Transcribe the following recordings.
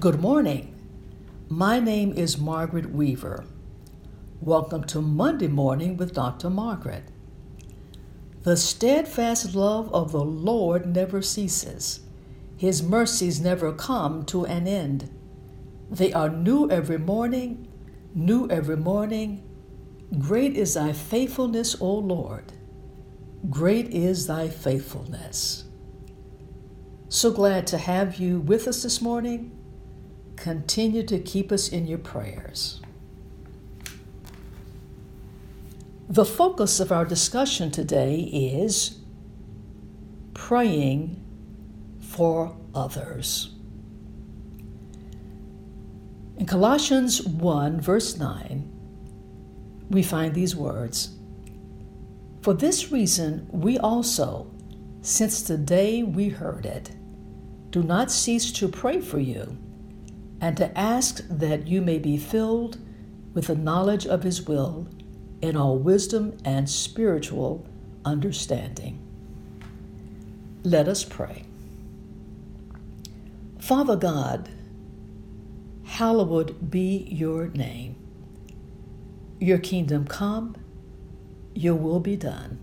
Good morning. My name is Margaret Weaver. Welcome to Monday Morning with Dr. Margaret. The steadfast love of the Lord never ceases, His mercies never come to an end. They are new every morning, new every morning. Great is thy faithfulness, O Lord. Great is thy faithfulness. So glad to have you with us this morning. Continue to keep us in your prayers. The focus of our discussion today is praying for others. In Colossians 1, verse 9, we find these words For this reason, we also, since the day we heard it, do not cease to pray for you and to ask that you may be filled with the knowledge of His will in all wisdom and spiritual understanding. Let us pray. Father God, hallowed be your name. Your kingdom come, your will be done.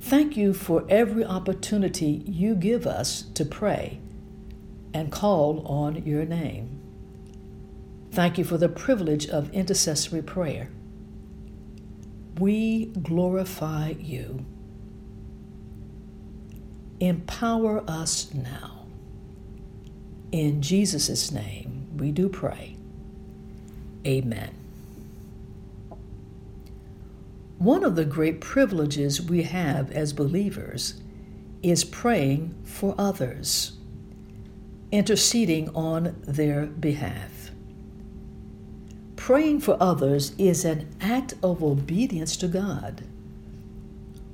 Thank you for every opportunity you give us to pray and call on your name. Thank you for the privilege of intercessory prayer. We glorify you. Empower us now. In Jesus' name, we do pray. Amen. One of the great privileges we have as believers is praying for others interceding on their behalf. Praying for others is an act of obedience to God,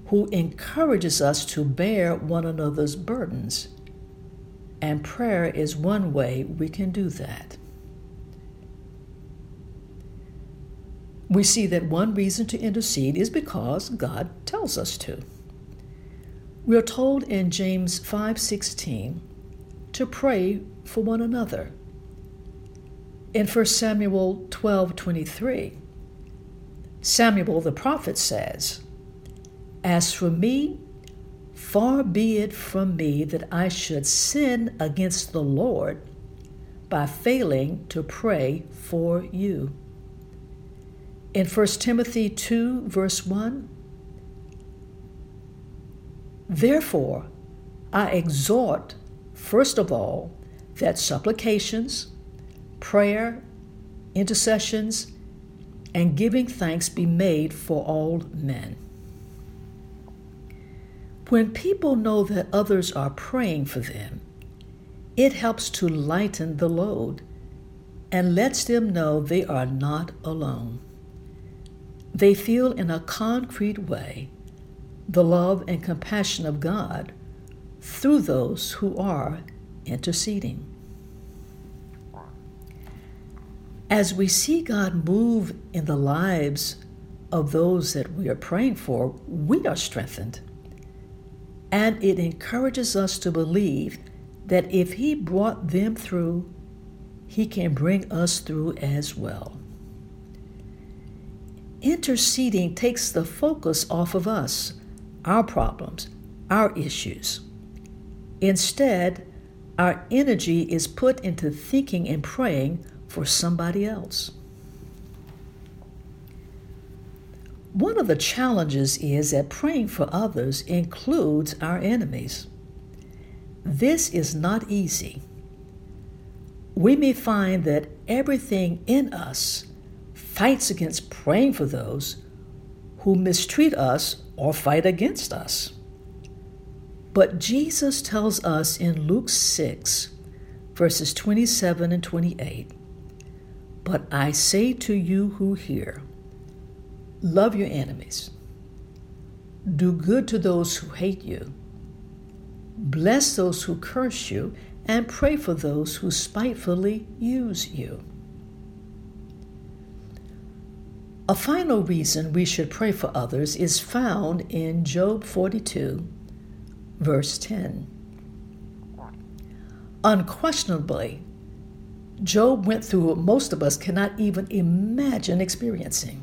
who encourages us to bear one another's burdens, and prayer is one way we can do that. We see that one reason to intercede is because God tells us to. We are told in James 5:16 to pray for one another. In 1 Samuel 12:23, Samuel the prophet says, "As for me, far be it from me that I should sin against the Lord by failing to pray for you." In 1 Timothy 2, verse 1, Therefore, I exhort First of all, that supplications, prayer, intercessions, and giving thanks be made for all men. When people know that others are praying for them, it helps to lighten the load and lets them know they are not alone. They feel in a concrete way the love and compassion of God through those who are interceding. As we see God move in the lives of those that we are praying for, we are strengthened. And it encourages us to believe that if He brought them through, He can bring us through as well. Interceding takes the focus off of us, our problems, our issues. Instead, our energy is put into thinking and praying for somebody else. One of the challenges is that praying for others includes our enemies. This is not easy. We may find that everything in us fights against praying for those who mistreat us or fight against us. But Jesus tells us in Luke 6, verses 27 and 28 But I say to you who hear, love your enemies, do good to those who hate you, bless those who curse you, and pray for those who spitefully use you. A final reason we should pray for others is found in Job 42, verse 10. Unquestionably, Job went through what most of us cannot even imagine experiencing.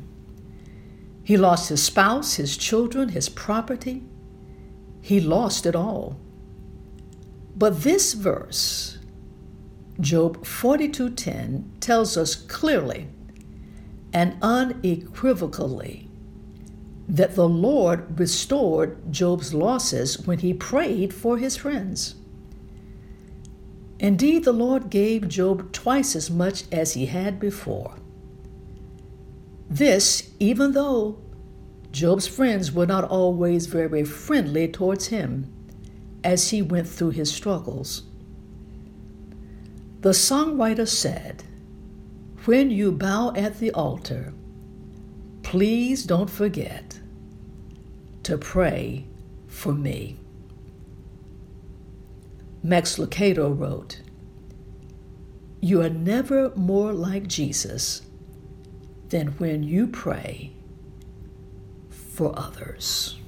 He lost his spouse, his children, his property. He lost it all. But this verse, Job 42:10, tells us clearly and unequivocally that the Lord restored Job's losses when he prayed for his friends. Indeed, the Lord gave Job twice as much as he had before. This, even though Job's friends were not always very friendly towards him as he went through his struggles. The songwriter said, When you bow at the altar, please don't forget to pray for me. Max Lucado wrote, You are never more like Jesus than when you pray for others.